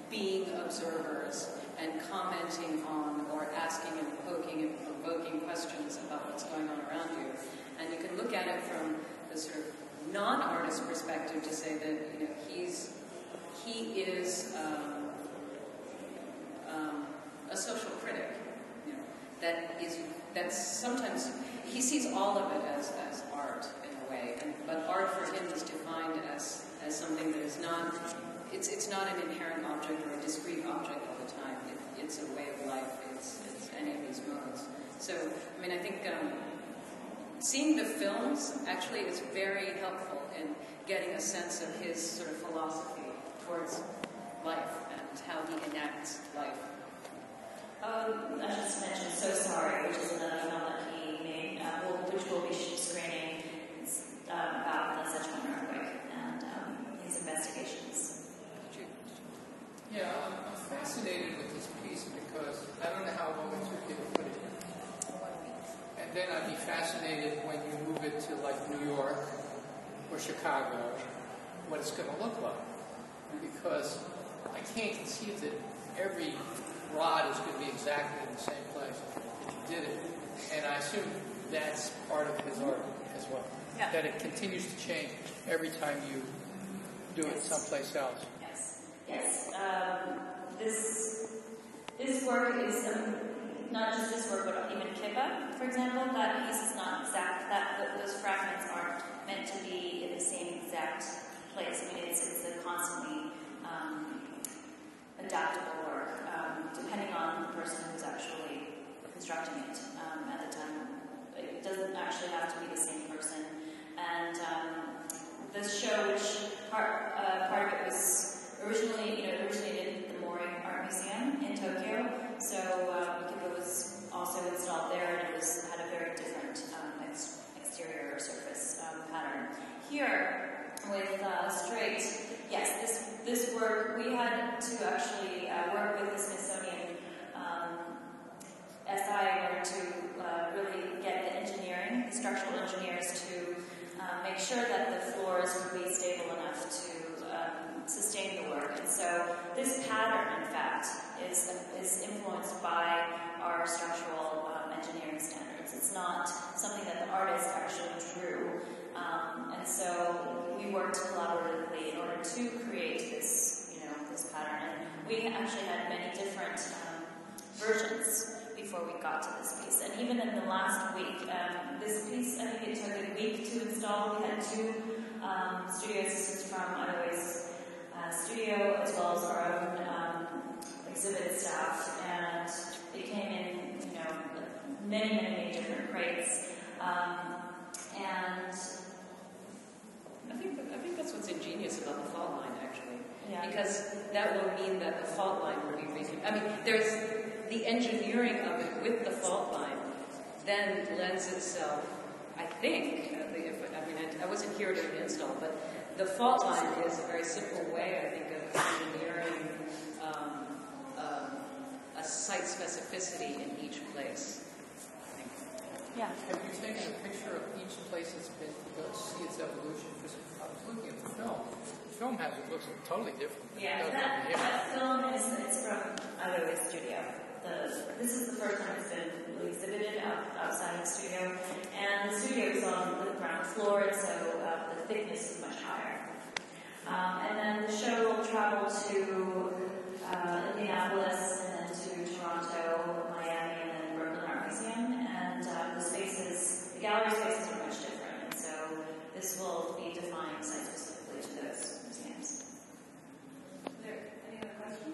being observers and commenting on or asking and poking and provoking questions about what's going on around you. And you can look at it from the sort of non-artist perspective to say that you know he's he is um, um, a social critic. You know, that is that's sometimes he sees all of it as, as art in a way, and, but art for him is defined as as something that is not it's, it's not an inherent object or a discrete object all the time. It, it's a way of life. It's, it's any of these modes. So, I mean, I think um, seeing the films actually is very helpful in getting a sense of his sort of philosophy towards life and how he enacts life. Um, I just mentioned So Sorry, which is another film that he made, uh, which will be screening um, about the Sichuan earthquake and um, his investigations. Yeah, I'm, I'm fascinated with this piece because I don't know how long it took you to put it in. And then I'd be fascinated when you move it to like New York or Chicago, what it's going to look like. Because I can't conceive that every rod is going to be exactly in the same place that you did it. And I assume that's part of his art as well. Yeah. That it continues to change every time you do it someplace else. Yes, um, this this work is um, not just this work, but even Kippe, for example. That piece is not exact. That those fragments aren't meant to be in the same exact place. I mean, it's it's a constantly um, adaptable work, um, depending on the person who's actually constructing it um, at the time. It doesn't actually have to be the same person. And um, this show, which part uh, part of it was originally, you know, originated at the Mori Art Museum in Tokyo. So um, Kippe was also installed there, and it was had a very different um, ex- exterior surface um, pattern. Here with uh, Straight, yes, this this work we had to actually uh, work with the Smithsonian um, SI in order to uh, really get the engineering, the structural engineers to uh, make sure that the floors would be stable enough to um, sustain the work. And so this pattern, in fact, is, is influenced by our structural um, engineering standards. It's not something that the artist actually drew. Um, and so we worked collaboratively in order to create this, you know, this pattern. And we actually had many different um, versions before we got to this piece. And even in the last week, um, this piece, I think it took a week to install. We had two um, studio assistants from Otherways uh, Studio, as well as our own um, exhibit staff, and it came in, you know, many, many, many different crates. Um, and I think, I think that's what's ingenious about the fault line, actually. Yeah, Because that will mean that the fault line will be reasonable. I mean, there's the engineering of it with the fault line then lends itself, I think, the- if, I mean, I, I wasn't here during the install, but the fault line is a very simple way, I think, of engineering um, um, a site specificity in each place. I think. yeah. Have you taken a picture of each place it's been to go see its evolution? Because I was looking at the film film has it looks totally different. yeah, that, that, film is it's from Aloe Studio. The, this is the first time it's been exhibited out, outside the studio, and the studio is on the ground floor, so uh, the thickness is much higher. Um, and then the show will travel to uh, Indianapolis and then to Toronto, Miami, and then Brooklyn Art Museum. And uh, the spaces, the gallery spaces are much different, and so this will be defined. site